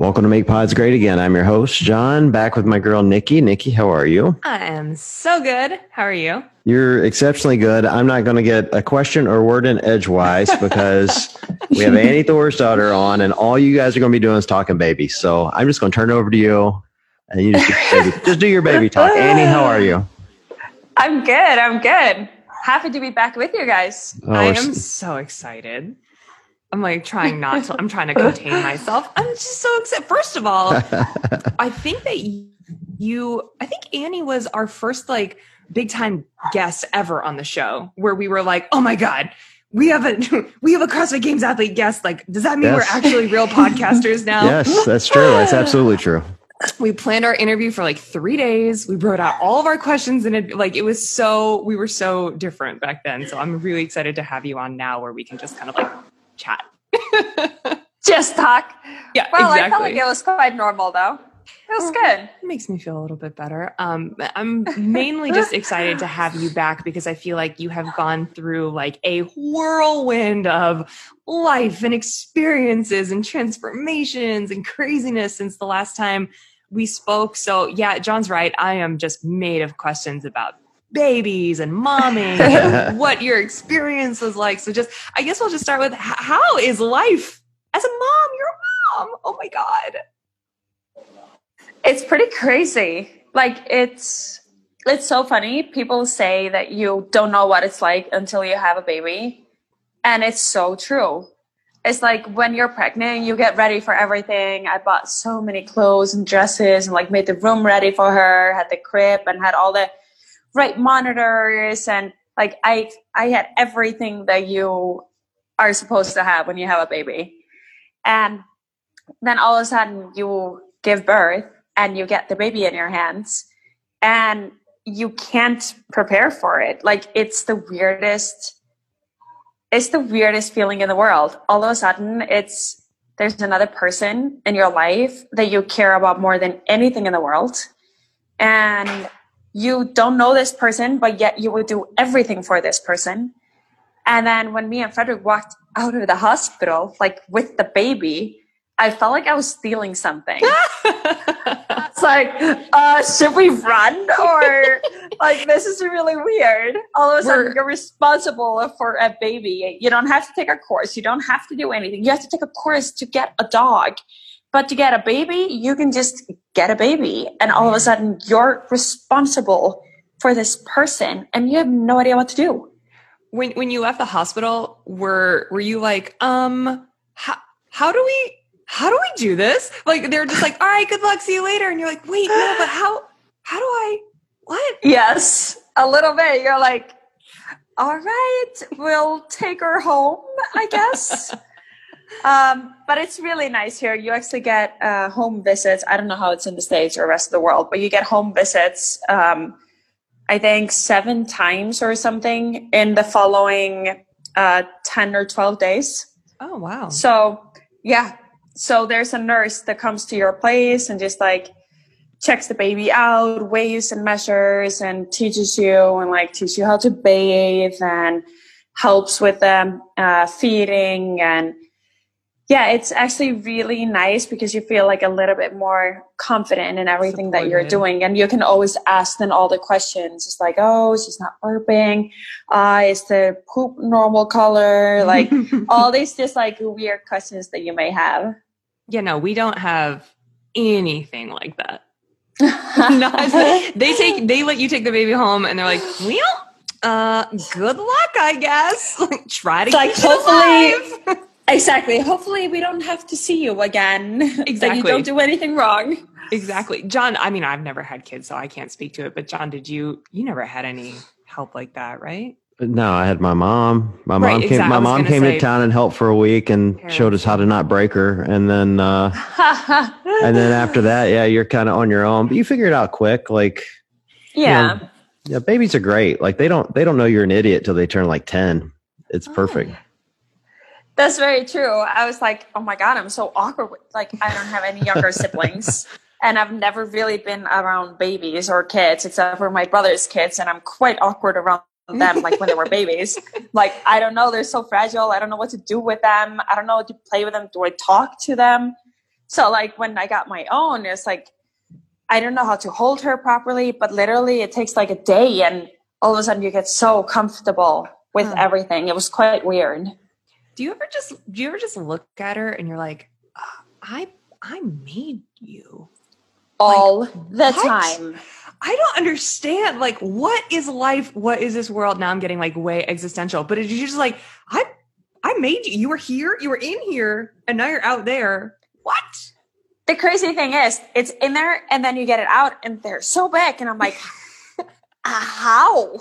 Welcome to Make Pods Great Again. I'm your host, John, back with my girl, Nikki. Nikki, how are you? I am so good. How are you? You're exceptionally good. I'm not going to get a question or word in edgewise because we have Annie Thorisdottir on, and all you guys are going to be doing is talking babies. So I'm just going to turn it over to you, and you just, baby, just do your baby talk. Annie, how are you? I'm good. I'm good. Happy to be back with you guys. Oh, I am so excited. I'm like trying not to, I'm trying to contain myself. I'm just so excited. First of all, I think that you, I think Annie was our first like big time guest ever on the show where we were like, oh my God, we have a we have a CrossFit Games athlete guest. Like, does that mean yes. we're actually real podcasters now? yes, that's true. That's absolutely true. We planned our interview for like three days. We wrote out all of our questions and it like it was so we were so different back then. So I'm really excited to have you on now where we can just kind of like chat. Just talk. Yeah. Well, exactly. I felt like it was quite normal though. It was good. It makes me feel a little bit better. Um, I'm mainly just excited to have you back because I feel like you have gone through like a whirlwind of life and experiences and transformations and craziness since the last time we spoke. So yeah, John's right. I am just made of questions about babies and momming and what your experience was like. So just, I guess we'll just start with how is life as a mom? You're a mom. Oh my God. It's pretty crazy. Like it's, it's so funny. People say that you don't know what it's like until you have a baby. And it's so true. It's like when you're pregnant, you get ready for everything. I bought so many clothes and dresses and like made the room ready for her, had the crib and had all the right monitors and like I I had everything that you are supposed to have when you have a baby. And then all of a sudden you give birth and you get the baby in your hands and you can't prepare for it. Like it's the weirdest it's the weirdest feeling in the world. All of a sudden it's there's another person in your life that you care about more than anything in the world. And you don't know this person, but yet you will do everything for this person. And then when me and Frederik walked out of the hospital, like with the baby, I felt like I was stealing something. it's like, uh, should we run? Or like, this is really weird. All of a sudden, We're, you're responsible for a baby. You don't have to take a course. You don't have to do anything. You have to take a course to get a dog. But to get a baby, you can just get a baby. And all of a sudden, you're responsible for this person and you have no idea what to do. When, when you left the hospital, were, were you like, um, how, how do we, how do we do this? Like, they're just like, all right, good luck. See you later. And you're like, wait, no, but how, how do I, what? Yes, a little bit. You're like, all right, we'll take her home, I guess. Um, but it's really nice here. You actually get uh, home visits. I don't know how it's in the States or the rest of the world, but you get home visits, um, I think seven times or something in the following uh, 10 or 12 days. Oh, wow. So, yeah. So there's a nurse that comes to your place and just like checks the baby out, weighs and measures and teaches you and like teaches you how to bathe and helps with the uh, feeding and yeah, it's actually really nice because you feel like a little bit more confident in everything Supported. that you're doing. And you can always ask them all the questions. It's like, oh, she's not burping. Uh, is the poop normal color? Like all these just like weird questions that you may have. Yeah, no, we don't have anything like that. no, they take they let you take the baby home and they're like, well, uh, good luck, I guess. Try to keep like hopefully Exactly. Hopefully, we don't have to see you again. Exactly. that you don't do anything wrong. Exactly. John, I mean, I've never had kids, so I can't speak to it. But John, did you? You never had any help like that, right? No, I had my mom. My right, mom came. Exactly. My mom came say, to town and helped for a week and parents. showed us how to not break her. And then, uh, and then after that, yeah, you're kind of on your own. But you figure it out quick. Like, yeah, you know, yeah, babies are great. Like they don't they don't know you're an idiot till they turn like ten. It's oh. perfect. That's very true. I was like, oh my God, I'm so awkward. Like, I don't have any younger siblings. And I've never really been around babies or kids except for my brother's kids. And I'm quite awkward around them, like when they were babies. Like, I don't know. They're so fragile. I don't know what to do with them. I don't know what to play with them. Do I talk to them? So like when I got my own, it's like I don't know how to hold her properly, but literally it takes like a day and all of a sudden you get so comfortable with Hmm. everything. It was quite weird. Do you ever just do you ever just look at her and you're like, "Ah, I I made you. All the what? time. I don't understand. Like, what is life? What is this world? Now I'm getting like way existential. But it's just like, I I made you. You were here, you were in here, and now you're out there. What? The crazy thing is, it's in there and then you get it out and they're so big. And I'm like, "Uh, Uh, how?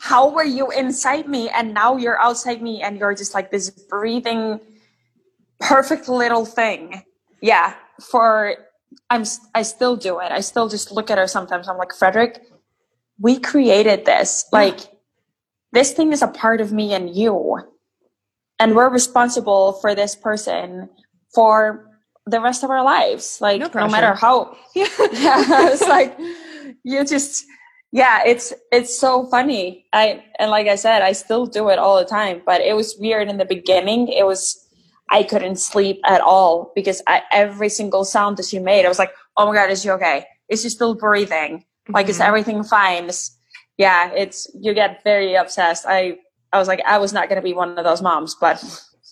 How were you inside me and now you're outside me and you're just like this breathing, perfect little thing? Yeah. For, I'm, i still do it. I still just look at her sometimes. I'm like, Frederik, we created this. Like, this thing is a part of me and you. And we're responsible for this person for the rest of our lives. Like, No no, matter how, Yeah. yeah, it's like, you just, yeah, it's, it's so funny. I, and like I said, I still do it all the time, but it was weird in the beginning. It was, I couldn't sleep at all because I, every single sound that she made, I was like, oh my God, is she okay? Is she still breathing? Like, is Mhm. everything fine? It's, yeah, it's, you get very obsessed. I, I was like, I was not going to be one of those moms, but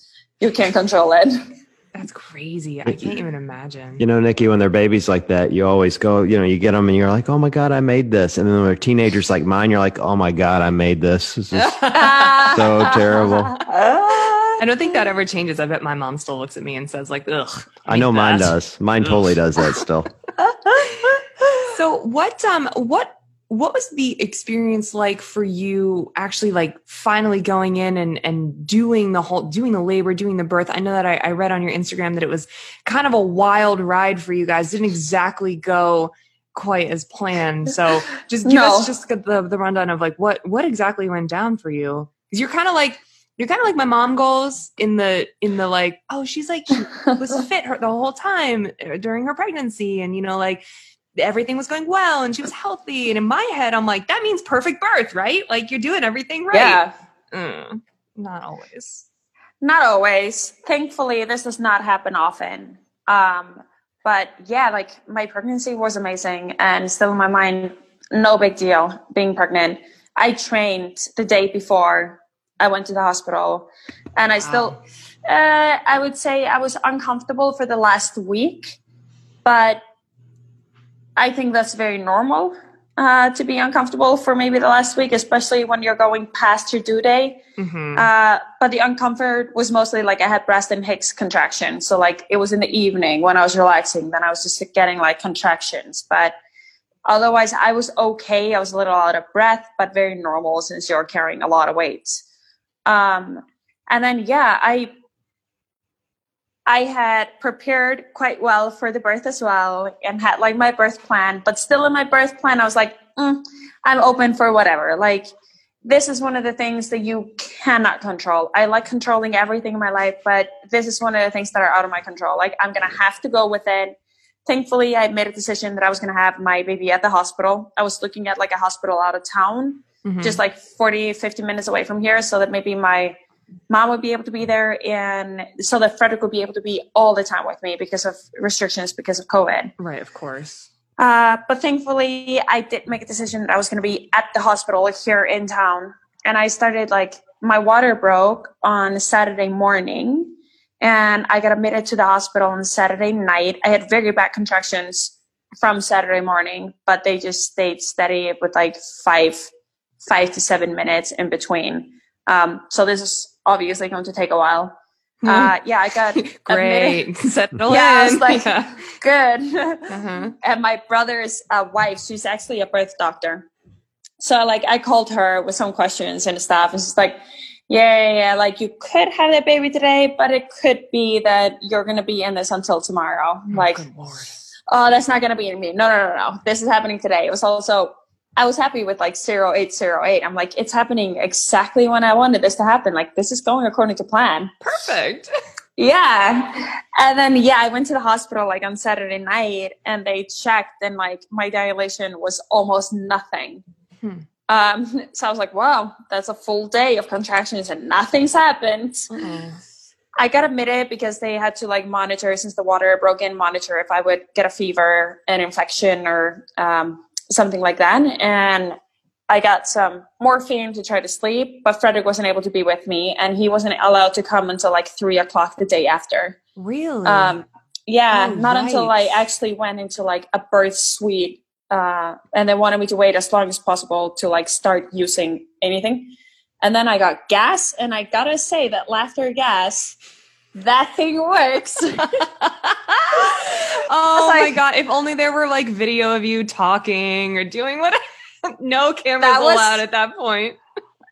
you can't control it. That's crazy. I can't even imagine. You know, Nikki, when they're babies like that, you always go, you know, you get them and you're like, oh my God, I made this. And then when they're teenagers like mine, you're like, oh my God, I made this. This is so terrible. I don't think that ever changes. I bet my mom still looks at me and says, like, ugh. I know hate mine does. Mine totally does that still. So what um what what was the experience like for you actually like finally going in and and doing the whole doing the labor doing the birth? I know that I, I read on your instagram that it was kind of a wild ride for you guys. Didn't exactly go quite as planned. So just give No. us just the, the rundown of like what what exactly went down for you? Because you're kind of like you're kind of like my mom goals in the in the like oh she's like she was fit her the whole time uh, during her pregnancy. And you know like everything was going well and she was healthy and in my head i'm like that means perfect birth right like you're doing everything right Yeah. Mm, not always Not always. Thankfully, this does not happen often. Um, but yeah, like my pregnancy was amazing and still in my mind, no big deal being pregnant. I trained the day before I went to the hospital and I still, uh, I would say I was uncomfortable for the last week, but I think that's very normal. Uh, to be uncomfortable for maybe the last week, especially when you're going past your due date. Mhm. Uh, but the uncomfort was mostly like I had Braxton Hicks contractions. So like it was in the evening when I was relaxing, then I was just getting like contractions. But otherwise I was okay. I was a little out of breath, but very normal since you're carrying a lot of weight. Um, and then yeah, I I had prepared quite well for the birth as well and had like my birth plan, but still in my birth plan, I was like, mm, I'm open for whatever. Like, this is one of the things that you cannot control. I like controlling everything in my life, but this is one of the things that are out of my control. Like, I'm going to have to go with it. Thankfully, I made a decision that I was going to have my baby at the hospital. I was looking at like a hospital out of town Mhm. just like 40 50 minutes away from here so that maybe my mom would be able to be there and so that frederik would be able to be all the time with me because of restrictions because of covid. Right of course. Uh, but thankfully i did make a decision that i was going to be at the hospital here in town and i started like my water broke on saturday morning and i got admitted to the hospital on saturday night. I had very bad contractions from saturday morning but they just stayed steady with like five five to seven minutes in between. Um, so this is obviously going to take a while. Uh, yeah, I got great settle Yeah, I was like- Yeah. Good. Uh-huh. and my brother's uh, wife, she's actually a birth doctor. So like I called her with some questions and stuff, and she's like, "Yeah, yeah, yeah, like you could have that baby today, but it could be that you're gonna be in this until tomorrow." like, Good Lord. oh, that's not gonna be in me. No, no, no, no. This is happening today. It was also, I was happy with like zero eight zero eight. I'm like, it's happening exactly when I wanted this to happen. Like this is going according to plan. perfect Yeah. And then, yeah, I went to the hospital like on Saturday night and they checked and like my dilation was almost nothing. Hmm. Um, so I was like, wow, that's a full day of contractions and nothing's happened. Uh-oh. I got admitted because they had to like monitor since the water broke in, monitor if I would get a fever, an infection, or um, something like that. And I got some morphine to try to sleep, but Frederik wasn't able to be with me, and he wasn't allowed to come until like three o'clock the day after. Really? Um, yeah, Oh, not until I actually went into like a birth suite, uh, and they wanted me to wait as long as possible to like start using anything. And then I got gas, and I gotta say that laughter gas, that thing works. oh It's my god! If only there were like video of you talking or doing what. no cameras was- allowed at that point.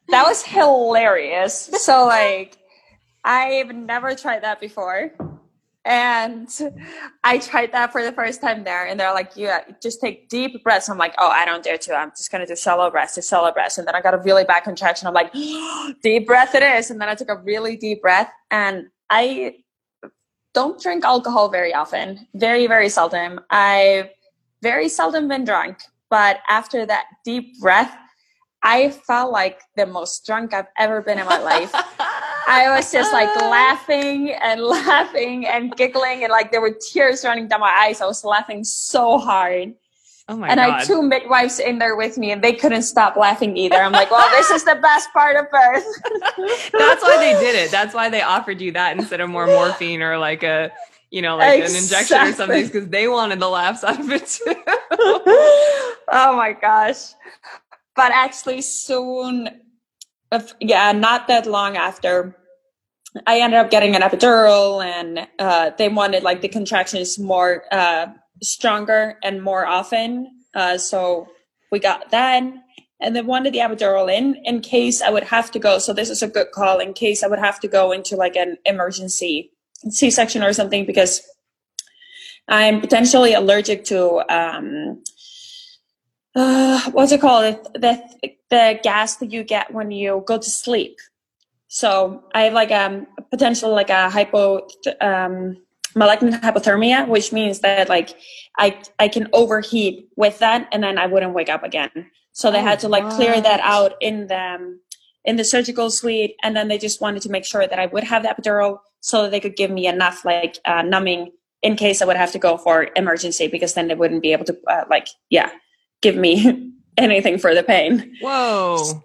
that was hilarious. So like, I've never tried that before. And I tried that for the first time there, and they're like, "Yeah, uh, just take deep breaths." I'm like, "Oh, I don't dare to. I'm just gonna do shallow breaths, just shallow breaths." And then I got a really bad contraction. I'm like, "Deep breath, it is." And then I took a really deep breath, and I don't drink alcohol very often, very very seldom. I've very seldom been drunk, but after that deep breath, I felt like the most drunk I've ever been in my life. I was just like laughing and laughing and giggling, and like there were tears running down my eyes. I was laughing so hard. Oh my and I had two midwives in there with me, and they couldn't stop laughing either. I'm like, well, this is the best part of birth. That's why they did it. That's why they offered you that instead of more morphine or like a, you know, like an injection or something, because they wanted the laughs out of it too. oh my gosh. But actually, soon, if, yeah, not that long after, I ended up getting an epidural, and uh, they wanted like the contractions more uh, stronger and more often. Uh, so we got that, and they wanted the epidural in in case I would have to go. So this is a good call in case I would have to go into like an emergency C-section or something because I'm potentially allergic to um, uh, what's it called? The the gas that you get when you go to sleep. So I have like um potential like a hypo um malignant hypothermia, which means that like I I can overheat with that and then I wouldn't wake up again. So they Oh, had to like clear that out in the um, in the surgical suite and then they just wanted to make sure that I would have the epidural so that they could give me enough like uh, numbing in case I would have to go for emergency because then they wouldn't be able to uh, like yeah give me anything for the pain. Whoa!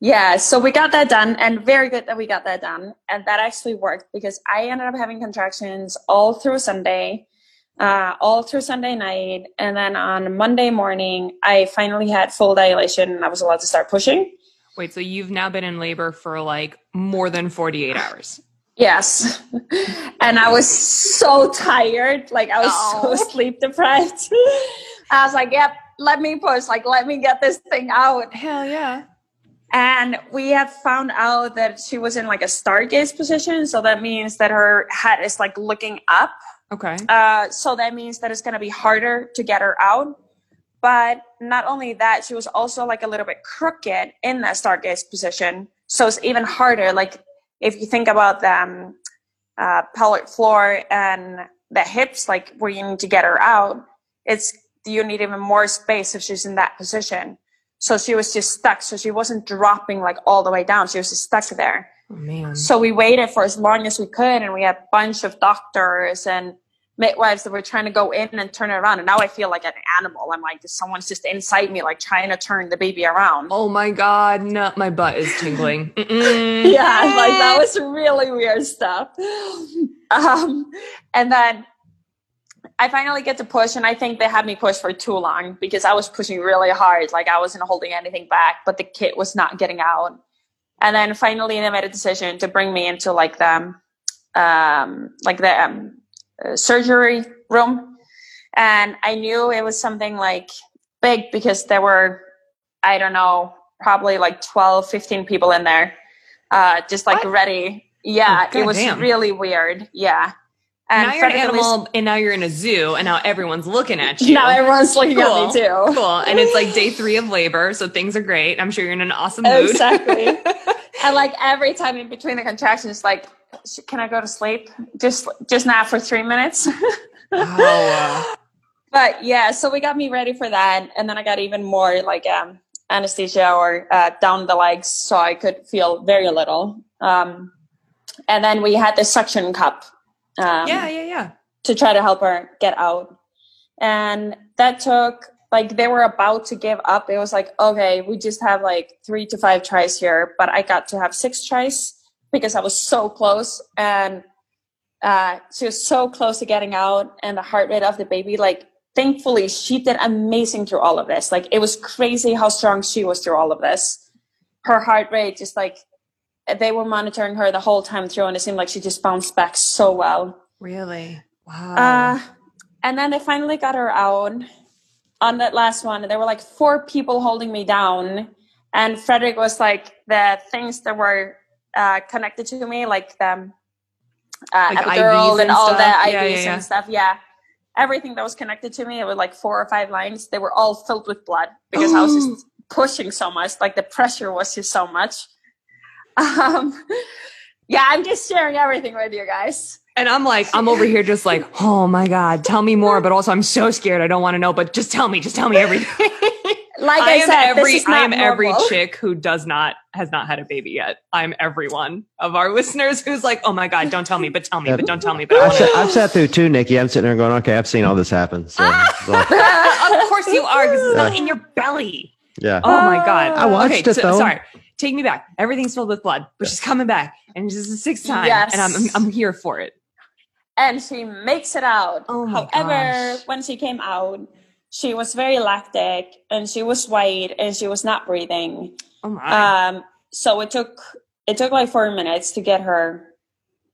Yeah, so we got that done, and very good that we got that done. And that actually worked because I ended up having contractions all through Sunday, uh, all through Sunday night. And then on Monday morning, I finally had full dilation and I was allowed to start pushing. Wait, so you've now been in labor for like more than forty-eight hours? Yes. and I was so tired. Like, I was Oh. so sleep deprived. I was like, yep, let me push. Like, let me get this thing out. Hell yeah! And we have found out that she was in like a stargaze position. So that means that her head is like looking up. Okay. Uh, so that means that it's going to be harder to get her out. But not only that, she was also like a little bit crooked in that stargaze position. So it's even harder. Like if you think about the um, uh, pelvic floor and the hips, like where you need to get her out, it's you need even more space if she's in that position. So she was just stuck. So she wasn't dropping like all the way down. She was just stuck there. Oh man. So we waited for as long as we could, and we had a bunch of doctors and midwives that were trying to go in and turn it around. And now I feel like an animal. I'm like, someone's just inside me, like trying to turn the baby around. Oh my god! No, my butt is tingling. Yeah, like that was really weird stuff. Um, and then I finally get to push, and I think they had me push for too long because I was pushing really hard. Like I wasn't holding anything back, but the kit was not getting out. And then finally, they made a decision to bring me into like the um, like the um, uh, surgery room, and I knew it was something like big because there were I don't know probably like 12, 15 people in there, uh, just like What? ready. Yeah, Oh, it was goddamn. really weird. Yeah. Now you're an animal, and now you're in a zoo, and now everyone's looking at you. Now everyone's looking Cool. at me too. cool. And it's like day three of labor, so things are great. I'm sure you're in an awesome mood. Exactly. and like every time in between the contractions, like, can I go to sleep? Just, just now for three minutes. oh, but yeah, so we got me ready for that, and then I got even more like um, anesthesia or uh, down the legs, so I could feel very little. Um, and then we had the suction cup. Um, yeah, yeah, yeah. to try to help her get out. And that took like they were about to give up. It was like, okay, we just have like three to five tries here, but I got to have six tries because I was so close and uh, she was so close to getting out and the heart rate of the baby, like thankfully she did amazing through all of this. Like it was crazy how strong she was through all of this. Her heart rate just like they were monitoring her the whole time through and it seemed like she just bounced back so well. Really? Wow. Uh, and then they finally got her out on that last one. There were like four people holding me down. And Frederik was like the things that were uh, connected to me, like the uh, Like epidural and, all stuff? the IVs yeah, yeah. and stuff. Yeah. Everything that was connected to me, it was like four or five lines. They were all filled with blood because I was just pushing so much. Like the pressure was just so much. Um, yeah, I'm just sharing everything with you guys. and I'm like, I'm over here just like, oh my God, tell me more. But also, I'm so scared. I don't want to know, but just tell me, just tell me everything. Like I I, said, every this is I not am every chick who does not has not had a baby yet. I'm everyone of our listeners who's like, oh my god, don't tell me, but tell me, but don't tell me. But I I've want sat, I've sat through two, Nikki. I'm sitting there going, okay, I've seen all this happen. So, so, of course you are because it's not in your belly. yeah. Oh my god, I watched okay, it, so- though. Sorry, take me back. Everything's filled with blood, but she's coming back, and this is the sixth time, Yes. and I'm, I'm I'm here for it. and she makes it out. Oh However, gosh. when she came out, she was very lactic and she was white and she was not breathing. Oh my, Um, so it took it took like four minutes to get her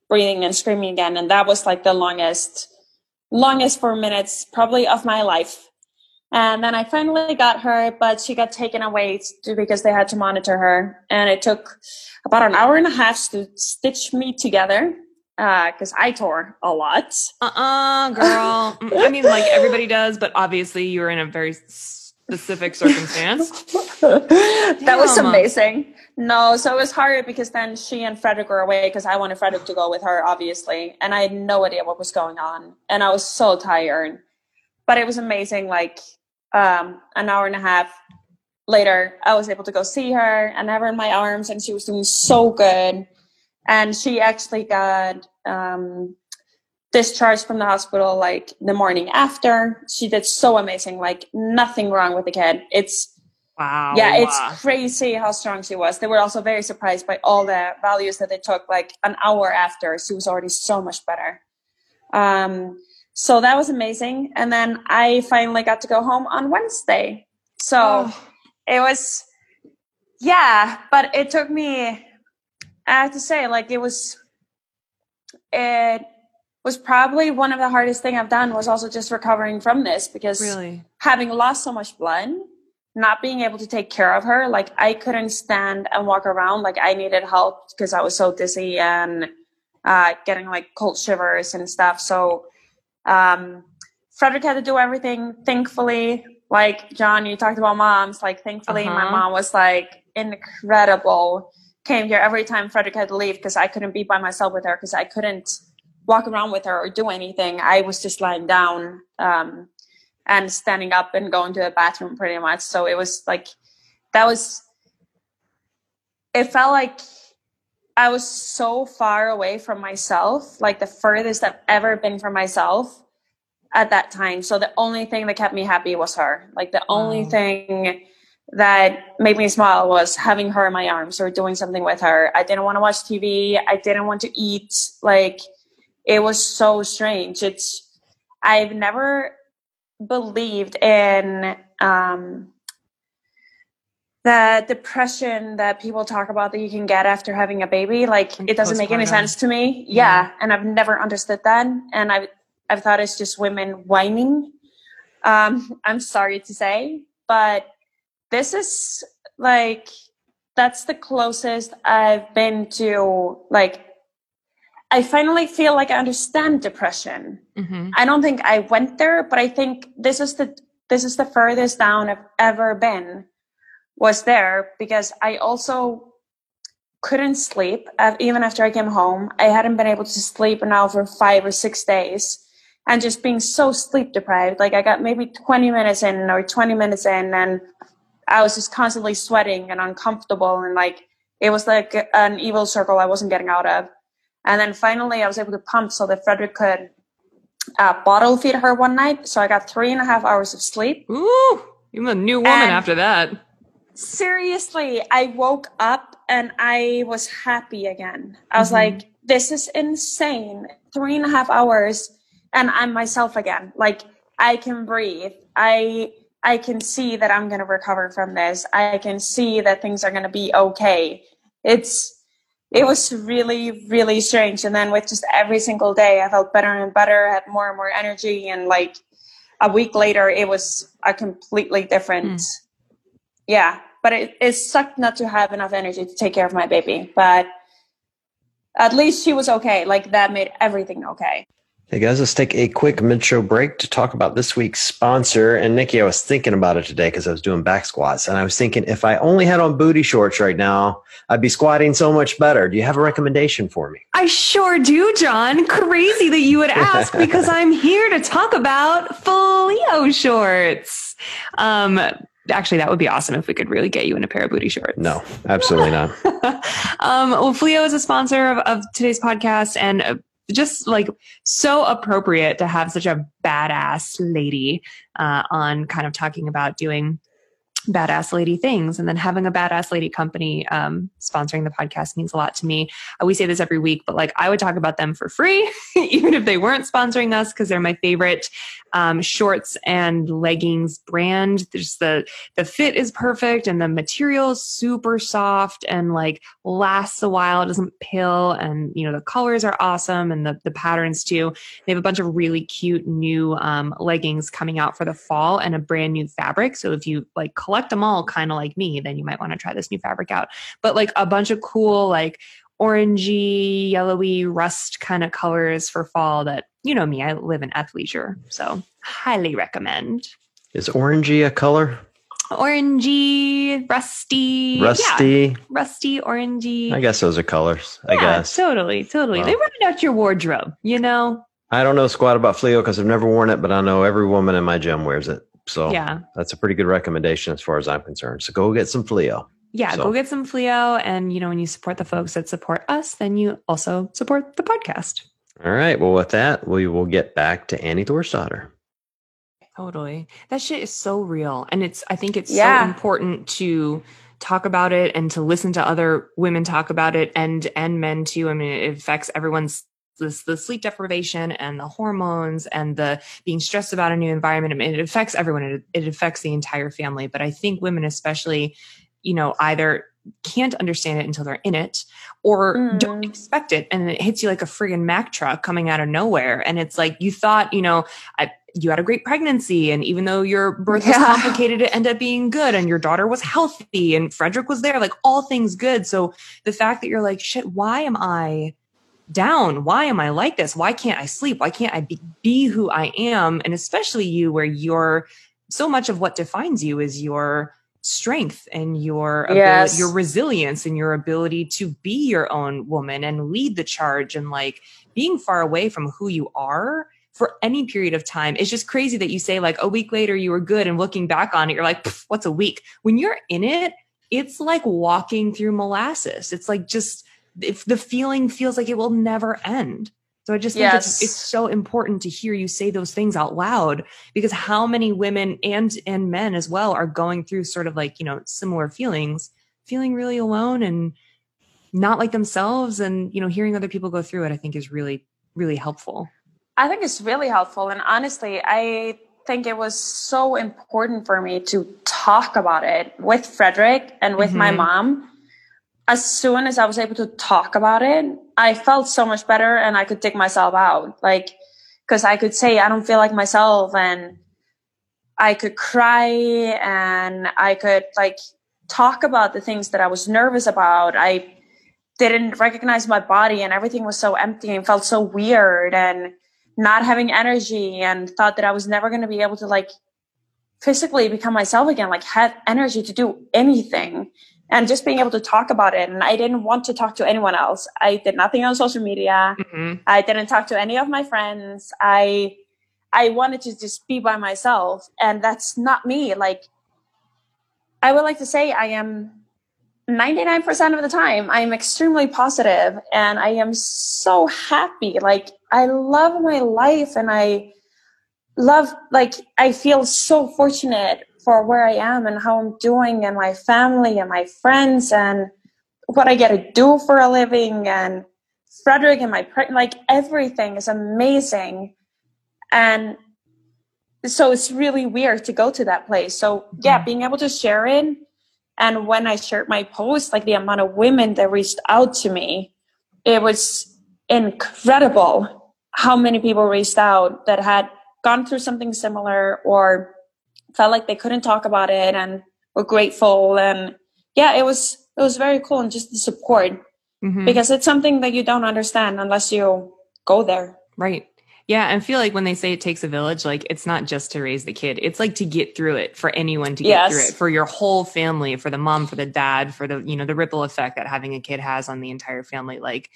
breathing and screaming again, and that was like the longest longest four minutes probably of my life. And then I finally got her, but she got taken away because they had to monitor her, and it took about an hour and a half to stitch me together because I tore a lot. uh uh girl. Mm, I mean, like everybody does, but obviously you were in a very specific circumstance. that was amazing. No, so it was hard because then she and Frederik were away because I wanted Frederik to go with her, obviously, and I had no idea what was going on, and I was so tired. But it was amazing. Like um, an hour and a half later, I was able to go see her and have her in my arms, and she was doing so good. And she actually got um, discharged from the hospital like the morning after. She did so amazing. Like nothing wrong with the kid. It's Wow. yeah, it's crazy how strong she was. They were also very surprised by all the values that they took. Like an hour after, she was already so much better. Um, so that was amazing. And then I finally got to go home on Wednesday. So Oh. it was, yeah, but it took me. I have to say, like it was, it was probably one of the hardest thing I've done was also just recovering from this because really. having lost so much blood, not being able to take care of her, like I couldn't stand and walk around. Like I needed help because I was so dizzy and uh, getting like cold shivers and stuff. So um, Frederik had to do everything. Thankfully, like John, you talked about moms. Like thankfully, my Uh-huh. mom was like incredible. Came here every time Frederik had to leave because I couldn't be by myself with her because I couldn't walk around with her or do anything. I was just lying down. Um, and standing up and going to the bathroom pretty much. So it was like that was it felt like I was so far away from myself, like the furthest I've ever been from myself at that time. So the only thing that kept me happy was her. Like the only Wow. thing that made me smile was having her in my arms or doing something with her. I didn't want to watch TV. I didn't want to eat. Like it was so strange. It's I've never believed in um, the depression that people talk about that you can get after having a baby. Like it doesn't make any sense to me. Yeah. Yeah, and I've never understood that, and I've I've thought it's just women whining. Um, I'm sorry to say, but this is like that's the closest I've been to like. I finally feel like I understand depression. hmm I don't think I went there, but I think this is the this is the furthest down I've ever been was there because I also couldn't sleep even after I came home. I hadn't been able to sleep now for five or six days, and just being so sleep deprived. Like I got maybe twenty minutes in or twenty minutes in, and I was just constantly sweating and uncomfortable, and like it was like an evil circle I wasn't getting out of. And then finally, I was able to pump so that Frederik could uh, bottle feed her one night. So I got three and a half hours of sleep. Ooh, you're a new woman And- after that. Seriously, I woke up and I was happy again. I was Mhm. like, this is insane. Three and a half hours and I'm myself again. Like I can breathe. I I can see that I'm gonna recover from this. I can see that things are gonna be okay. It's it was really, really strange. And then with just every single day I felt better and better, had more and more energy and like a week later it was a completely different Mm. yeah but it, it sucked not to have enough energy to take care of my baby but at least she was okay like that made everything okay Hey guys, let's take a quick mid-show break to talk about this week's sponsor. And Nikki, I was thinking about it today because I was doing back squats, and I was thinking if I only had on booty shorts right now, I'd be squatting so much better. Do you have a recommendation for me? I sure do, John. Crazy that you would ask because I'm here to talk about Fleo shorts. Um, actually, that would be awesome if we could really get you in a pair of booty shorts. No, absolutely not. um, well, Fleo is a sponsor of, of today's podcast and uh, just like so appropriate to have such a badass lady uh, on kind of talking about doing badass lady things. And then having a badass lady company um, sponsoring the podcast means a lot to me. Uh, we say this every week but like i would talk about them for free even if they weren't sponsoring us because they're my favorite um, shorts and leggings brand. Just the the fit is perfect and the material is super soft and like lasts a while. It doesn't pill and you know the colors are awesome and the, the patterns too. They have a bunch of really cute new um, leggings coming out for the fall and a brand new fabric. So if you like collect them all kind of like me then you might want to try this new fabric out but like a bunch of cool like orangey yellowy rust kind of colors for fall that you know me i live in athleisure so highly recommend Is orangey a color? orangey, rusty, yeah, Rusty? rusty, orangey. I guess those are colors. I yeah, guess. totally, totally. Wow. They run out your wardrobe, you know. I don't know squat about Fleo because I've never worn it, but I know every woman in my gym wears it. So Yeah, that's a pretty good recommendation as far as I'm concerned. So go get some Fleo. yeah. So- Go get some Fleo, and you know when you support the folks that support us, then you also support the podcast. All right. Well, with that, we will get back to Annie Thorisdottir. Totally. That shit is so real. And it's, I think it's Yeah. so important to talk about it and to listen to other women talk about it and, and men too. I mean, it affects everyone's, this, the sleep deprivation and the hormones and the being stressed about a new environment. I mean, it affects everyone. It, it affects the entire family. But I think women, especially, you know, either can't understand it until they're in it or don't Mm. expect it. And it hits you like a friggin' Mack truck coming out of nowhere. And it's like, you thought, you know, I, you had a great pregnancy and even though your birth was Yeah. complicated it ended up being good and your daughter was healthy and frederik was there like all things good so the fact that you're like shit why am i down why am i like this why can't i sleep why can't i be, be who i am and especially you where you're so much of what defines you is your strength and your ability, Yes. your resilience and your ability to be your own woman and lead the charge and like being far away from who you are for any period of time. It's just crazy that you say like a week later you were good and looking back on it, you're like, what's a week? When you're in it, it's like walking through molasses. It's like just if the feeling feels like it will never end. So I just think it's, Yes. it's so important to hear you say those things out loud because how many women and and men as well are going through sort of like, you know, similar feelings, feeling really alone and not like themselves and, you know, hearing other people go through it I think is really really helpful. I think it's really helpful. And honestly, I think it was so important for me to talk about it with Frederik and with my Mhm. mom. As soon as I was able to talk about it, I felt so much better and I could dig myself out. Like, cause I could say, I don't feel like myself and I could cry and I could like talk about the things that I was nervous about. I didn't recognize my body and everything was so empty and felt so weird and not having energy and thought that I was never going to be able to like physically become myself again, like have energy to do anything and just being able to talk about it. And I didn't want to talk to anyone else. I did nothing on social media. Mm-hmm. I didn't talk to any of my friends. I, I wanted to just be by myself and that's not me. Like, I would like to say I am 99% of the time i'm extremely positive and i am so happy like i love my life and i love like i feel so fortunate for where i am and how i'm doing and my family and my friends and what i get to do for a living and frederik and my like everything is amazing and so it's really weird to go to that place so yeah Mhm. being able to share it and when i shared my post like the amount of women that reached out to me it was incredible how many people reached out that had gone through something similar or felt like they couldn't talk about it and were grateful and yeah it was it was very cool and just the support Mhm. because it's something that you don't understand unless you go there Right. Yeah. And I feel like when they say it takes a village, like it's not just to raise the kid. It's like to get through it for anyone to get Yes. through it for your whole family, for the mom, for the dad, for the, you know, the ripple effect that having a kid has on the entire family. Like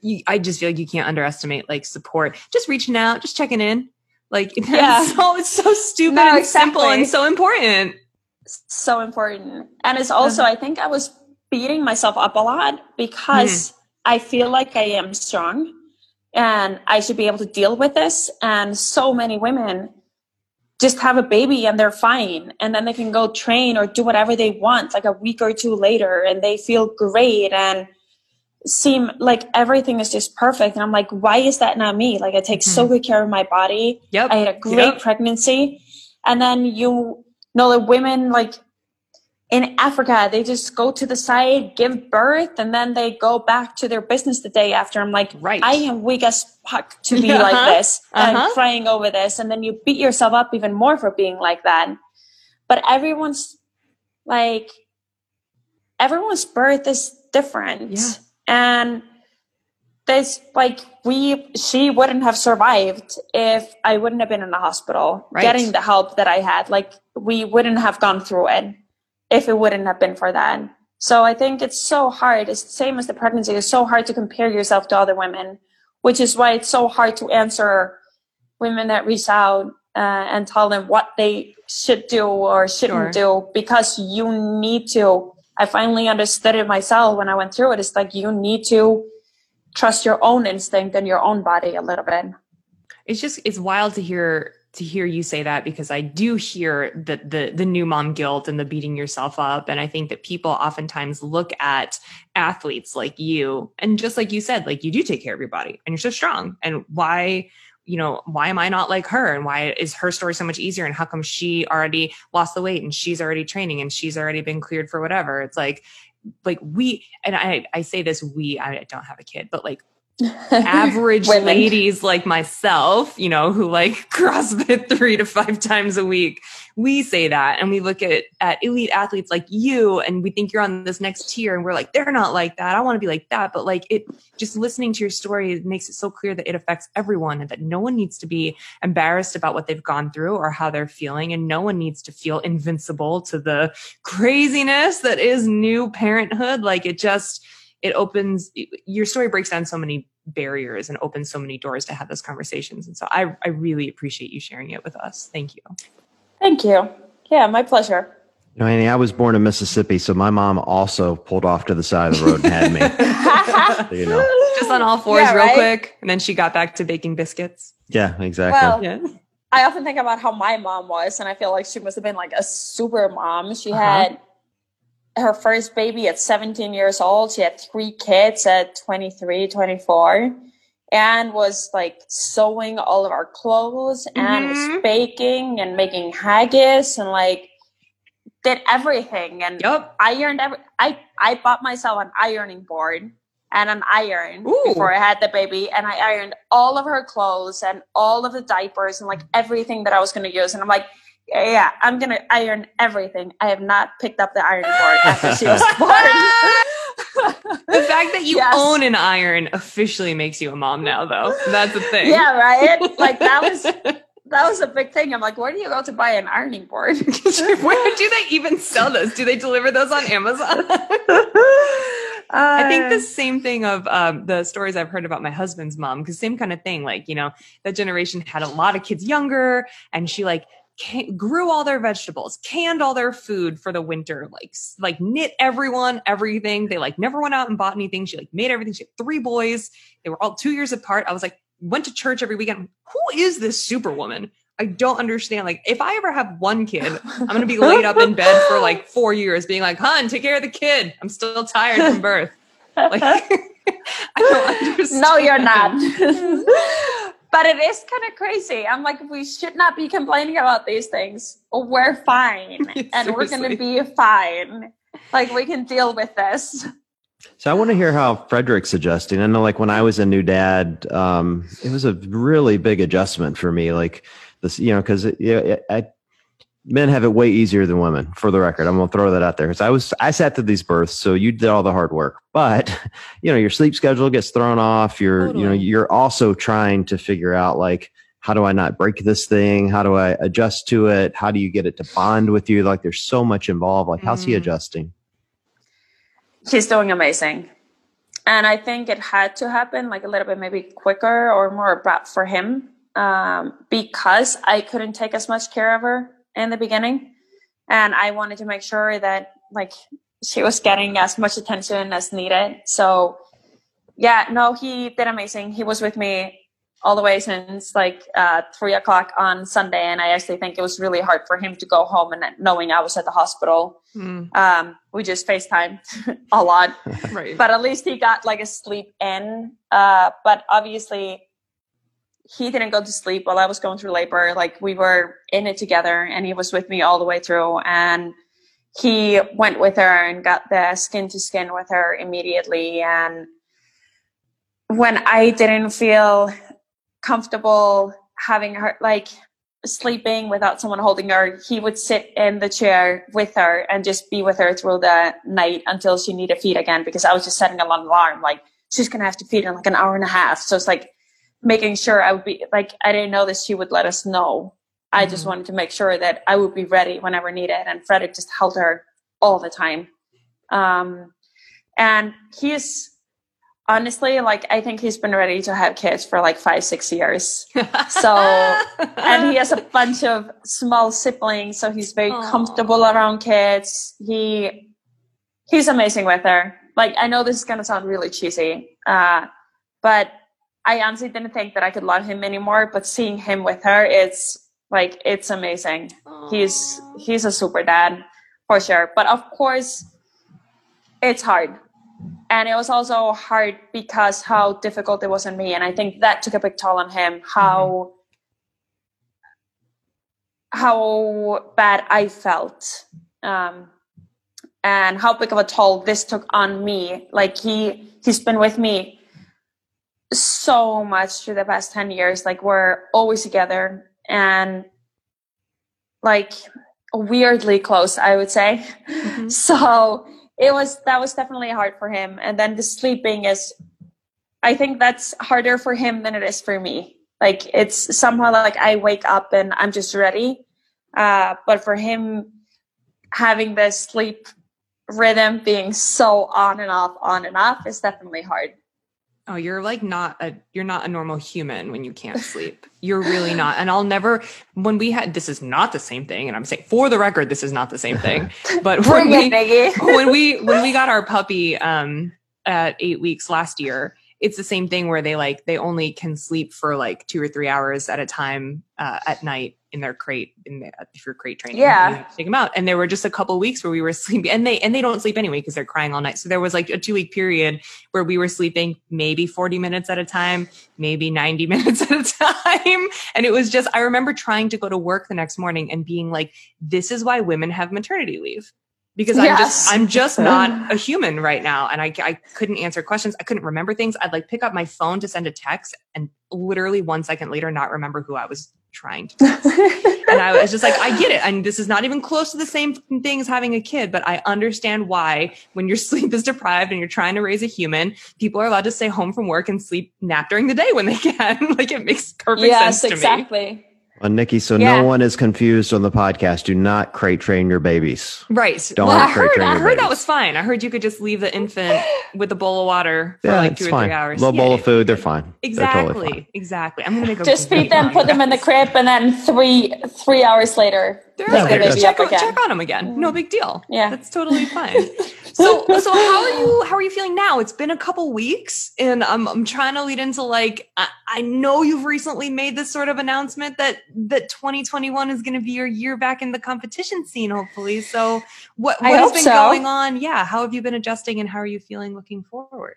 you, I just feel like you can't underestimate like support, just reaching out, just checking in. Like Yeah. so, it's so stupid No, and simple and so important. so important. And it's also, Uh-huh. I think I was beating myself up a lot because Hmm. I feel like I am strong and I should be able to deal with this. And so many women just have a baby and they're fine. And then they can go train or do whatever they want like a week or two later and they feel great and seem like everything is just perfect. And I'm like, why is that not me? Like I take so good care of my body. Yep. I had a great Yep. pregnancy. And then you know the women like in Africa, they just go to the site, give birth, and then they go back to their business the day after. I'm like, Right. I am weak as fuck to be Uh-huh. like this and Uh-huh. crying over this. And then you beat yourself up even more for being like that. But everyone's like, everyone's birth is different. Yeah. And this like, we, she wouldn't have survived if I wouldn't have been in the hospital Right. getting the help that I had. Like, we wouldn't have gone through it if it wouldn't have been for that. So I think it's so hard. It's the same as the pregnancy. It's so hard to compare yourself to other women, which is why it's so hard to answer women that reach out uh, and tell them what they should do or shouldn't do because you need to. I finally understood it myself when I went through it. It's like you need to trust your own instinct and your own body a little bit. it's just it's wild to hear to hear you say that because I do hear the the the new mom guilt and the beating yourself up and I think that people oftentimes look at athletes like you and just like you said like you do take care of your body and you're so strong and why you know why am I not like her? And why is her story so much easier? And how come she already lost the weight and she's already training and she's already been cleared for whatever? It's like like we and I I say this we I don't have a kid but like average ladies like myself, you know, who like CrossFit three to five times a week, we say that and we look at, at elite athletes like you and we think you're on this next tier and we're like, they're not like that. I want to be like that. But like it just listening to your story it makes it so clear that it affects everyone and that no one needs to be embarrassed about what they've gone through or how they're feeling. And no one needs to feel invincible to the craziness that is new parenthood. Like it just, it opens your story breaks down so many barriers and opens so many doors to have those conversations and so i i really appreciate you sharing it with us thank you Thank you. Yeah, my pleasure. You know, Annie, I was born in Mississippi, so my mom also pulled off to the side of the road and had me. So, you know. just on all fours Yeah, real right? quick and then she got back to baking biscuits Yeah, exactly. Well, yeah I often think about how my mom was, and I feel like she must have been like a super mom. She Uh-huh. had her first baby at 17 years old. She had three kids at 23, 24, and was like sewing all of our clothes and was Mhm. baking and making haggis and like did everything and yep ironed every I I bought myself an ironing board and an iron Ooh. before I had the baby and I ironed all of her clothes and all of the diapers and like everything that I was going to use and I'm like yeah, yeah, I'm to iron everything. I have not picked up the ironing board after she was born. the fact that you Yes. own an iron officially makes you a mom now though that's the thing yeah, right? Like that was that was a big thing. I'm like, where do you go to buy an ironing board? where do they even sell those do they deliver those on amazon I think the same thing of um, the stories I've heard about my husband's mom, because same kind of thing. Like, you know, that generation had a lot of kids younger, and she like can- grew all their vegetables, canned all their food for the winter, like like knit everyone everything. They like never went out and bought anything. She like made everything. She had three boys. They were all two years apart. I was like, went to church every weekend. Who is this superwoman? I don't understand. Like, if I ever have one kid, I'm gonna be laid up in bed for like four years, being like, "Hun, take care of the kid. I'm still tired from birth." Like, I don't understand. no, you're not. but it is kind of crazy. I'm like, we should not be complaining about these things. We're fine, and we're gonna be fine. Like we can deal with this. So I want to hear how Frederik's adjusting. I know, like when I was a new dad, um, it was a really big adjustment for me. Like this, you know, because yeah, I, men have it way easier than women. For the record, I'm gonna throw that out there because I was I sat through these births, so you did all the hard work. But you know, your sleep schedule gets thrown off. You're you know you're also trying to figure out like how do I not break this thing? How do I adjust to it? How do you get it to bond with you? Like there's so much involved. Like how's he Mm. adjusting? He's doing amazing. And I think it had to happen like a little bit maybe quicker or more abrupt for him um, because I couldn't take as much care of her in the beginning. And I wanted to make sure that like she was getting as much attention as needed. So yeah, no, he did amazing. He was with me all the way since like uh, three o'clock on Sunday. And I actually think it was really hard for him to go home and knowing I was at the hospital. Mm, Um, we just FaceTime a lot right. but at least he got like a sleep in. Uh, but obviously, he didn't go to sleep while I was going through labor. Like we were in it together, and he was with me all the way through. And he went with her and got the skin to skin with her immediately. And when I didn't feel comfortable having her, like sleeping without someone holding her, he would sit in the chair with her and just be with her through the night until she needed feed again because I was just setting an alarm like she's gonna have to feed in like an hour and a half. So it's like making sure I would be like I didn't know that she would let us know. I just Mhm. wanted to make sure that I would be ready whenever needed and Frederik just held her all the time. Um and he's honestly like I think he's been ready to have kids for like five, six years. So and he has a bunch of small siblings, so he's very Aw. comfortable around kids. He he's amazing with her. Like I know this is gonna sound really cheesy, uh, but I honestly didn't think that I could love him anymore. But seeing him with her, it's like it's amazing. He's he's a super dad for sure. But of course, it's hard. And it was also hard because how difficult it was on me. And I think that took a big toll on him. How how bad I felt. Um, and how big of a toll this took on me. Like he he's been with me so much through the past 10 years. Like we're always together and like weirdly close, I would say. Mhm. So it was that was definitely hard for him. And then the sleeping is I think that's harder for him than it is for me. Like it's somehow like I wake up and I'm just ready. Uh, but for him having the sleep rhythm being so on and off, on and off is definitely hard. Oh, you're like not a you're not a normal human when you can't sleep. You're really not. And I'll never when we had this is not the same thing and I'm saying for the record this is not the same thing. But when we when we when we got our puppy um at 8 weeks last year, it's the same thing where they like they only can sleep for like 2 or 3 hours at a time uh, at night in their crate in the, if you're crate training. Yeah. you take them out. And there were just a couple weeks where we were sleeping and they and they don't sleep anyway because they're crying all night. So there was like a 2 week period where we were sleeping maybe 40 minutes at a time, maybe 90 minutes at a time. And it was just, I remember trying to go to work the next morning and being like, this is why women have maternity leave. Because I'm Yes. just, I'm just not a human right now. And I, I couldn't answer questions. I couldn't remember things. I'd like pick up my phone to send a text and literally one second later, not remember who I was trying to text. And I was just like, I get it. And this is not even close to the same thing as having a kid, but I understand why when your sleep is deprived and you're trying to raise a human, people are allowed to stay home from work and sleep nap during the day when they can. like it makes perfect yes, sense to me. Exactly. Uh, Nikki, so Yeah. no one is confused on the podcast. Do not crate train your babies. Right. Don't well, I crate heard, train I your heard that was fine. I heard you could just leave the infant with a bowl of water for Yeah, like it's two or fine. three hours. Little bowl of food, they're fine. They're Exactly. totally fine. Exactly. I'm gonna go Just feed them, put them in the crib, and then three three hours later, They're pick the baby check, check on them again. No big deal. Yeah. that's totally fine. so, so how are you? How are you feeling now? It's been a couple weeks, and I'm I'm trying to lead into like I, I know you've recently made this sort of announcement that that 2021 is going to be your year back in the competition scene, hopefully. So, what what has been so. going on? Yeah, how have you been adjusting, and how are you feeling looking forward?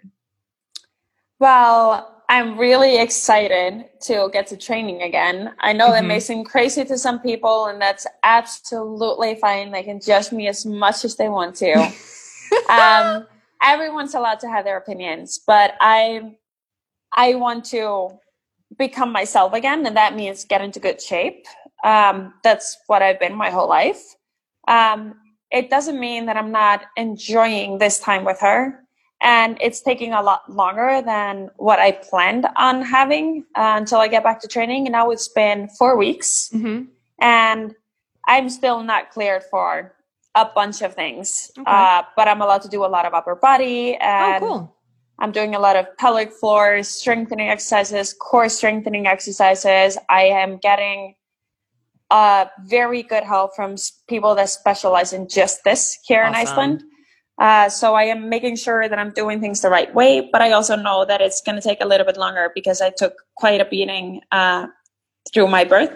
Well, I'm really excited to get to training again. I know that Mhm. may seem crazy to some people, and that's absolutely fine. They can judge me as much as they want to. um, everyone's allowed to have their opinions, but I, I want to become myself again, and that means get into good shape. Um, that's what I've been my whole life. Um, it doesn't mean that I'm not enjoying this time with her and it's taking a lot longer than what I planned on having uh, until I get back to training. And now it's been four weeks, Mm-hmm. and I'm still not cleared for a bunch of things. Okay. Uh, but I'm allowed to do a lot of upper body, Oh, and cool. I'm doing a lot of pelvic floor strengthening exercises, core strengthening exercises. I am getting uh, very good help from people that specialize in just this here in Iceland. Uh, so I am making sure that I'm doing things the right way, but I also know that it's going to take a little bit longer because I took quite a beating uh, through my birth.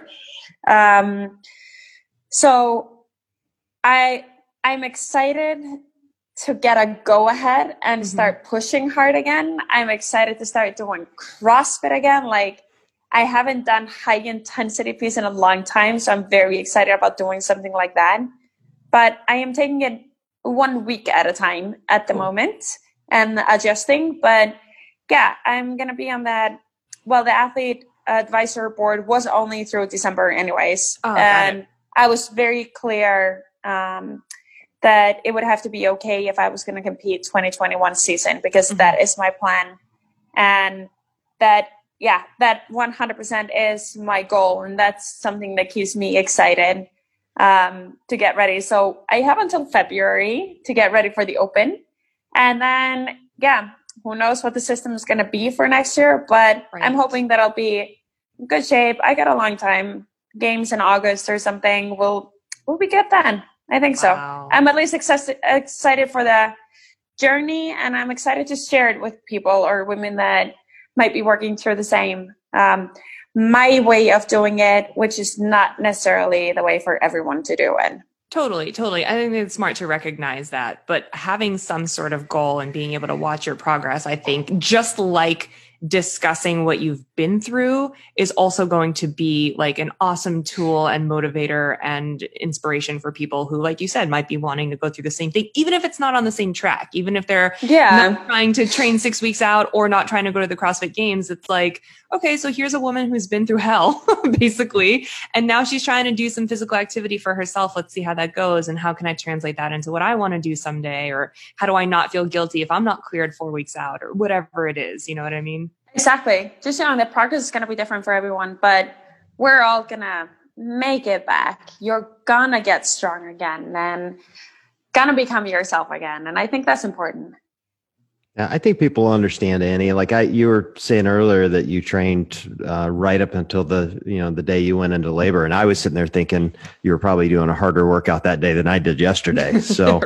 Um, so I I'm excited to get a go ahead and Mhm. start pushing hard again. I'm excited to start doing CrossFit again. Like I haven't done high intensity piece in a long time, so I'm very excited about doing something like that. But I am taking it one week at a time at the Cool. moment and adjusting. But yeah, I'm gonna be on that. Well, the athlete advisor board was only through December, anyways, Oh, and I was very clear um, that it would have to be okay if I was going to compete 2021 season because Mhm. that is my plan, and that yeah, that 100% is my goal, and that's something that keeps me excited um, to get ready. So I have until February to get ready for the Open, and then yeah, who knows what the system is going to be for next year? But Right. I'm hoping that I'll be in good shape. I got a long time. Games in August or something. We'll we'll be good then. I think so. Wow. I'm at least excited excited for the journey, and I'm excited to share it with people or women that might be working through the same. Um, my way of doing it, which is not necessarily the way for everyone to do it. Totally, totally. I think it's smart to recognize that, but having some sort of goal and being able to watch your progress, I think just like discussing what you've been through is also going to be like an awesome tool and motivator and inspiration for people who, like you said, might be wanting to go through the same thing, even if it's not on the same track, even if they're Yeah. not trying to train six weeks out or not trying to go to the CrossFit Games. It's like, okay, so here's a woman who's been through hell, basically, and now she's trying to do some physical activity for herself. Let's see how that goes, and how can I translate that into what I want to do someday, or how do I not feel guilty if I'm not cleared four weeks out, or whatever it is. You know what I mean? Exactly. Just you know, the progress is going to be different for everyone, but we're all going to make it back. You're going to get strong again and going to become yourself again. And I think that's important. Yeah, I think people understand Annie. Like I, you were saying earlier that you trained uh, right up until the you know the day you went into labor, and I was sitting there thinking you were probably doing a harder workout that day than I did yesterday. So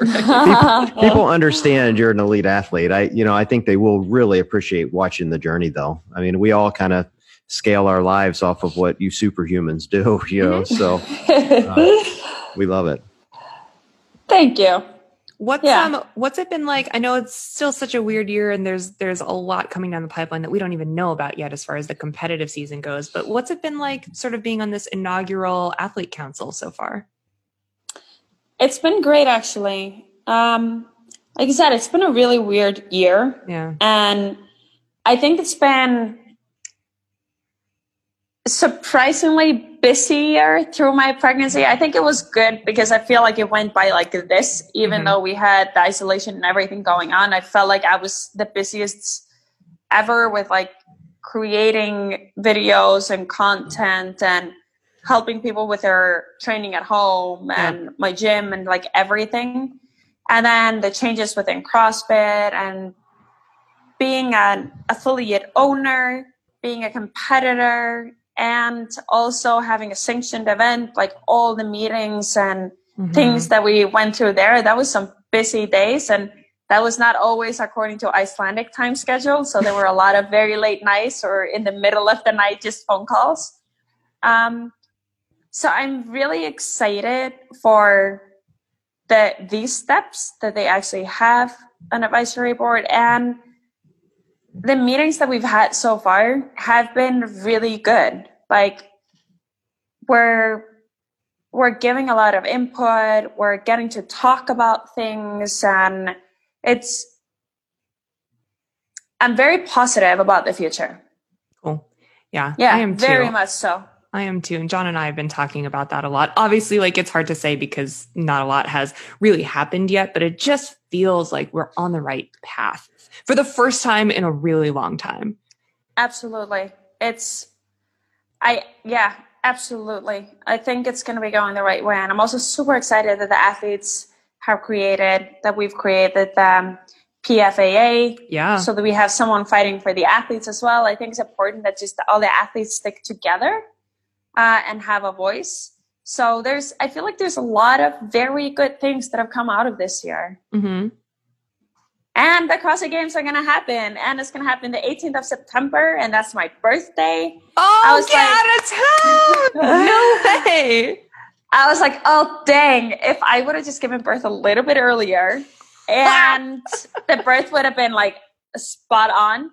people understand you're an elite athlete. I you know I think they will really appreciate watching the journey, though. I mean, we all kind of scale our lives off of what you superhumans do, you know. So we love it. Thank you. What's Yeah. um what's it been like? I know it's still such a weird year and there's there's a lot coming down the pipeline that we don't even know about yet as far as the competitive season goes. But what's it been like sort of being on this inaugural athlete council so far? It's been great, actually. Um, like I said, it's been a really weird year. Yeah. And I think it's been surprisingly busier through my pregnancy. I think it was good because I feel like it went by like this, even Mhm. though we had the isolation and everything going on. I felt like I was the busiest ever with like creating videos and content and helping people with their training at home Yeah. and my gym and like everything. And then the changes within CrossFit and being an affiliate owner, being a competitor, and also having a sanctioned event, like all the meetings and Mhm. things that we went through there. That was some busy days and that was not always according to Icelandic time schedule. So there were a lot of very late nights or in the middle of the night, just phone calls. Um, so I'm really excited for the these steps that they actually have an advisory board and the meetings that we've had so far have been really good. Like we're we're giving a lot of input, we're getting to talk about things and it's I'm very positive about the future. Cool. Yeah. Yeah, I am very too. much so. I am too. And John and I have been talking about that a lot. Obviously, like it's hard to say because not a lot has really happened yet, but it just feels like we're on the right path for the first time in a really long time. Absolutely. It's I yeah, absolutely. I think it's going to be going the right way and I'm also super excited that the athletes have created that we've created um PFAA Yeah. so that we have someone fighting for the athletes as well. I think it's important that just all the athletes stick together uh, and have a voice. So there's, I feel like there's a lot of very good things that have come out of this year. hmm And the CrossFit Games are going to happen, and it's going to happen the 18th of September, and that's my birthday. Oh, I was get out of town! no way. I was like, oh dang! If I would have just given birth a little bit earlier, and the birth would have been like spot on,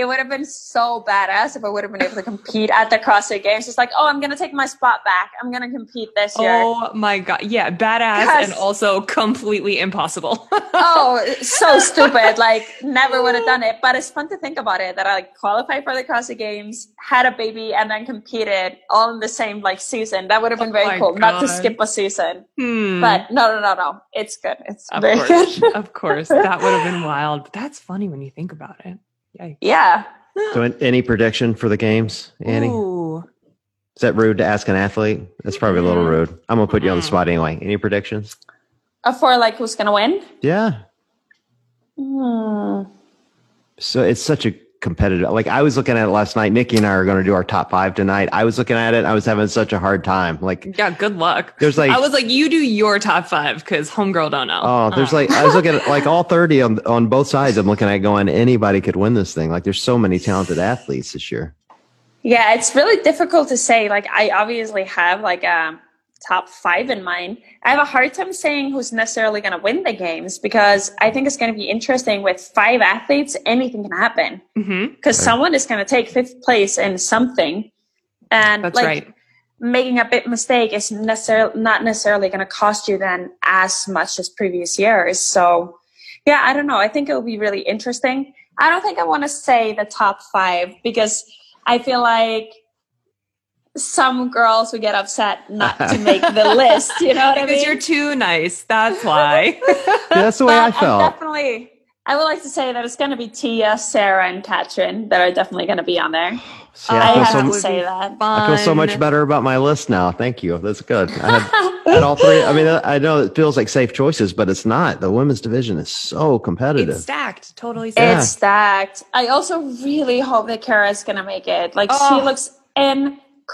it would have been so badass if I would have been able to compete at the CrossFit Games. It's like, oh, I'm gonna take my spot back. I'm gonna compete this year. Oh my god. Yeah, badass and also completely impossible. oh, so stupid. Like, never would have done it. But it's fun to think about it that I like, qualified for the CrossFit Games, had a baby, and then competed all in the same like season. That would have been Oh very cool. Not to skip a season. Hmm. But no, no, no, no. It's good. It's of very course. good. of course. That would have been wild. But that's funny when you think about it. Yikes. yeah. So, any prediction for the games, Annie? Ooh. Is that rude to ask an athlete? That's probably a little Mm. rude. I'm gonna put you on the spot anyway. Any predictions? Uh, For like who's gonna win? Yeah. Hmm. So it's such a competitive. Like I was looking at it last night. Nikki and I are going to do our top five tonight. I was looking at it. I was having such a hard time. Like Yeah, good luck. there's like I was like, you do your top five because homegirl don't know. oh, there's Uh. like I was looking at like all thirty on on both sides. I'm looking at going anybody could win this thing. Like there's so many talented athletes this year. Yeah, it's really difficult to say. Like, I obviously have like a top five in mind. I have a hard time saying who's necessarily going to win the games because I think it's going to be interesting with five athletes. Anything can happen Mhm. because someone is going to take fifth place in something, and That's like right. making a big mistake is necessarily not necessarily going to cost you then as much as previous years. So, yeah, I don't know. I think it will be really interesting. I don't think I want to say the top five because I feel like some girls would get upset not to make the list. You know what I Because mean? you're too nice. That's why. Yeah, that's the way I But I'm felt. definitely. I would like to say that it's going to be Tia, Sara, and Katrin that are definitely going to be on there. See, I, I feel have so, to would say be that. I feel so much better about my list now. Thank you. That's good. I had, had all three. I mean, I know it feels like safe choices, but it's not. The women's division is so competitive. It's stacked. Totally stacked. It's stacked. I also really hope that Kara is gonna make it. Like Oh. she looks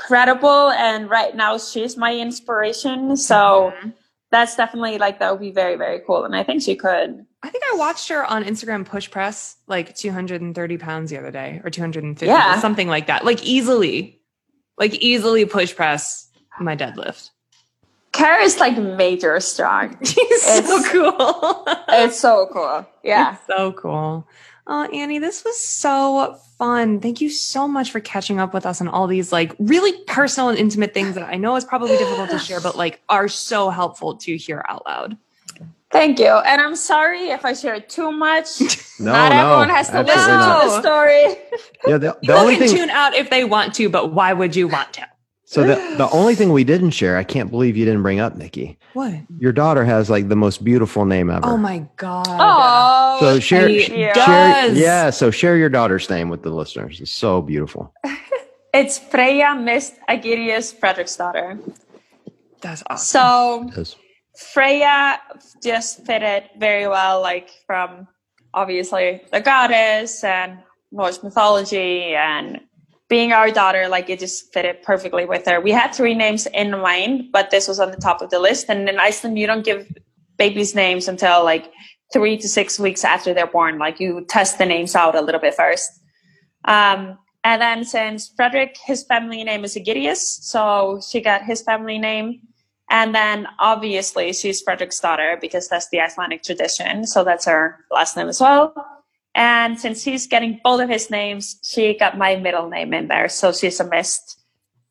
incredible, and right now she's my inspiration. So Mm-hmm. that's definitely like that would be very very cool, and I think she could. I think I watched her on Instagram push press like 230 pounds the other day or 250, Yeah. something like that. Like easily, like easily push press my deadlift. Kara is like major strong. She's so cool. it's so cool. Yeah. It's so cool. Oh, Annie, this was so fun. Thank you so much for catching up with us on all these like really personal and intimate things that I know is probably difficult to share, but like are so helpful to hear out loud. Thank you. And I'm sorry if I shared too much. No, Not no, everyone has to listen absolutely to the story. Yeah, the, the People only can thing. tune out if they want to, but why would you want to? So the the only thing we didn't share, I can't believe you didn't bring up, Nikki. What? Your daughter has like the most beautiful name ever. Oh my god. Oh, So share, She share, does. yeah. So share your daughter's name with the listeners. It's so beautiful. It's Freyja Mist Aegidius Frederiksdottir. That's awesome. So Freyja just fitted very well, like from obviously the goddess and Norse mythology and being our daughter, like it just fitted perfectly with her. We had three names in mind, but this was on the top of the list. And in Iceland, you don't give babies names until like three to six weeks after they're born. Like you test the names out a little bit first. Um, and then since Frederik, his family name is Aegidius, so she got his family name. And then obviously she's Frederik's daughter because that's the Icelandic tradition. So that's her last name as well. And since he's getting both of his names, she got my middle name in there. So she's a mist.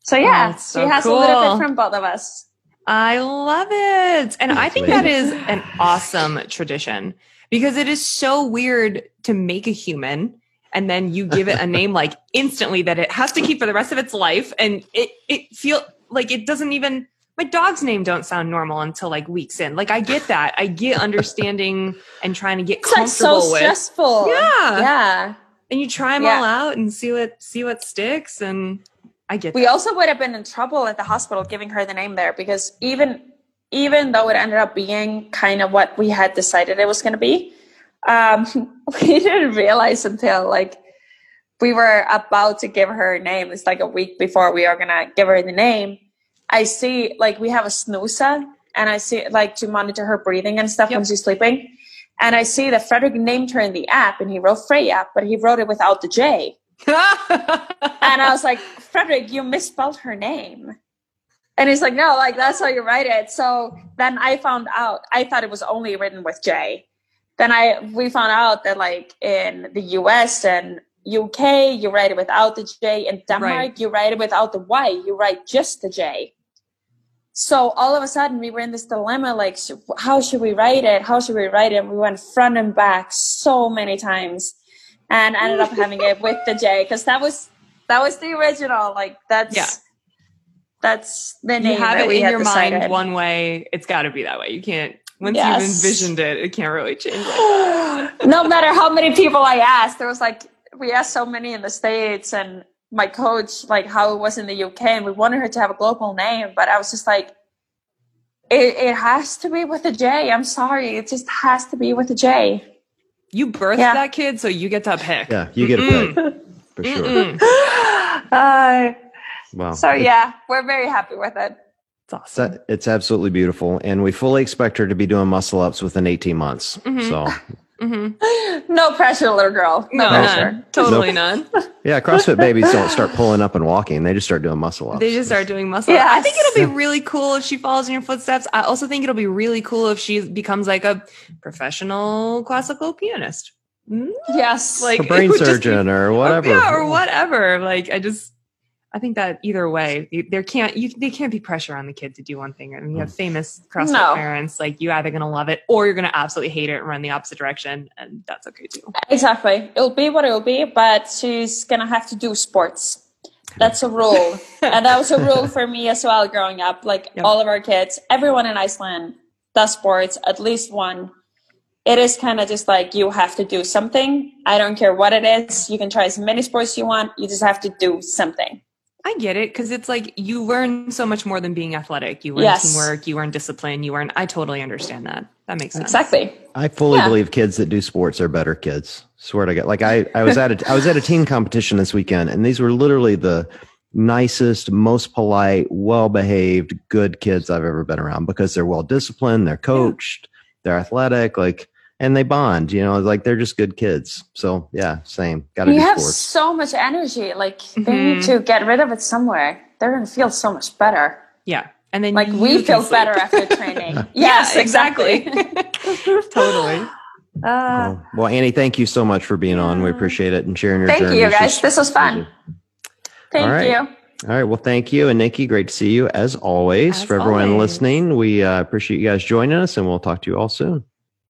So oh, yeah, that's so she has a little bit from both of us. I love it. And I think Sweet. that is an awesome tradition because it is so weird to make a human and then you give it a name like instantly that it has to keep for the rest of its life and it it feel like it doesn't even my dog's name don't sound normal until like weeks in. Like I get that. I get understanding and trying to get It's like so comfortable with stressful. Yeah. Yeah. and you try them Yeah. all out and see what see what sticks and I get We that. also would have been in trouble at the hospital giving her the name there because even even though it ended up being kind of what we had decided it was going to be, um, we didn't realize until like we were about to give her a name. It's like a week before we are going to give her the name. I see like we have a snoozer and I see like to monitor her breathing and stuff when she's sleeping. And I see that Frederik named her in the app and he wrote Freya, but he wrote it without the J. And I was like, Frederik, you misspelled her name. And he's like, no, like that's how you write it. So then I found out, I thought it was only written with J. Then I, we found out that like in the US and UK, you write it without the J. In Denmark, Right. you write it without the Y. You write just the J. So all of a sudden we were in this dilemma, like, sh- how should we write it? How should we write it? And we went front and back so many times and ended up having it with the J because that was that was the original. Like that's Yeah. that's the name you have it in your decided. mind one way, it's got to be that way. You can't once Yes. you've envisioned it, it can't really change like no matter how many people I asked, there was like we asked so many in the states and my coach like how it was in the UK and we wanted her to have a global name, but I was just like it, it has to be with a J. I'm sorry. It just has to be with a J. You birthed Yeah. that kid, so you get to pick. Yeah, you get a Mm-mm. pick for sure. Uh, Wow. so yeah, we're very happy with it. It's awesome. It's, it's absolutely beautiful, and we fully expect her to be doing muscle ups within 18 months. Mhm. So, hmm No pressure, little girl. No, No, pressure. none. Totally none. yeah, CrossFit babies don't start pulling up and walking; they just start doing muscle ups. They just start doing muscle. Yes. I think it'll be really cool if she follows in your footsteps. I also think it'll be really cool if she becomes like a professional classical pianist. Yes. Like a brain it would just be- surgeon or whatever. yeah, or whatever. Like I just, I think that either way, there can't you there can't be pressure on the kid to do one thing. I mean, you have mm. famous CrossFit No. parents. Like you either gonna love it or you're gonna absolutely hate it and run the opposite direction, and that's okay too. Exactly. It'll be what it'll be, but she's gonna have to do sports. That's a rule. and that was a rule for me as well growing up. Like Yep. all of our kids, everyone in Iceland does sports, at least one. It is kind of just like you have to do something. I don't care what it is. You can try as many sports you want. You just have to do something. I get it because it's like you learn so much more than being athletic. You learn Yes. teamwork, you learn discipline, you learn. I totally understand that. That makes sense. Exactly. I fully Yeah. believe kids that do sports are better kids. Swear to God. Like I, I was at a, I was at a team competition this weekend, and these were literally the nicest, most polite, well behaved, good kids I've ever been around because they're well disciplined, they're coached, they're athletic, like, and they bond. You know, like they're just good kids. So yeah, same. Got to You do have sports. so much energy. Like they Mhm. need to get rid of it somewhere. They're gonna feel so much better. Yeah, and then Like we feel sleep. better after training. Yeah, yes, exactly. exactly. totally. Uh, Well, well, Annie, thank you so much for being on. We appreciate it and sharing your Thank journey. you, guys. just This was fun. thank All right. you. All right. Well, thank you. And Nikki, great to see you as always. As For everyone always. listening, we uh, appreciate you guys joining us and we'll talk to you all soon.